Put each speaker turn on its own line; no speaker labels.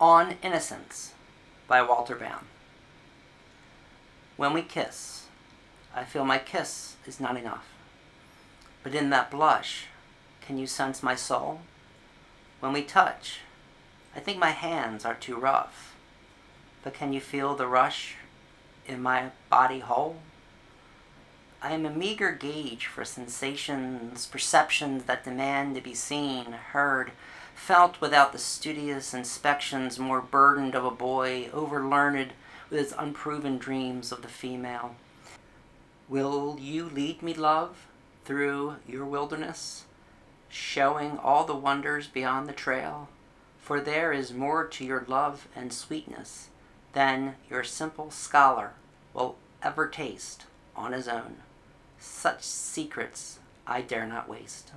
On Innocence by Walter Bound. When we kiss, I feel my kiss is not enough. But in that blush, can you sense my soul? When we touch, I think my hands are too rough. But can you feel the rush in my body whole? I am a meager gauge for sensations, perceptions that demand to be seen, heard, felt without the studious inspections more burdened of a boy, overlearned with his unproven dreams of the female. Will you lead me, love, through your wilderness, showing all the wonders beyond the trail? For there is more to your love and sweetness than your simple scholar will ever taste on his own. Such secrets I dare not waste.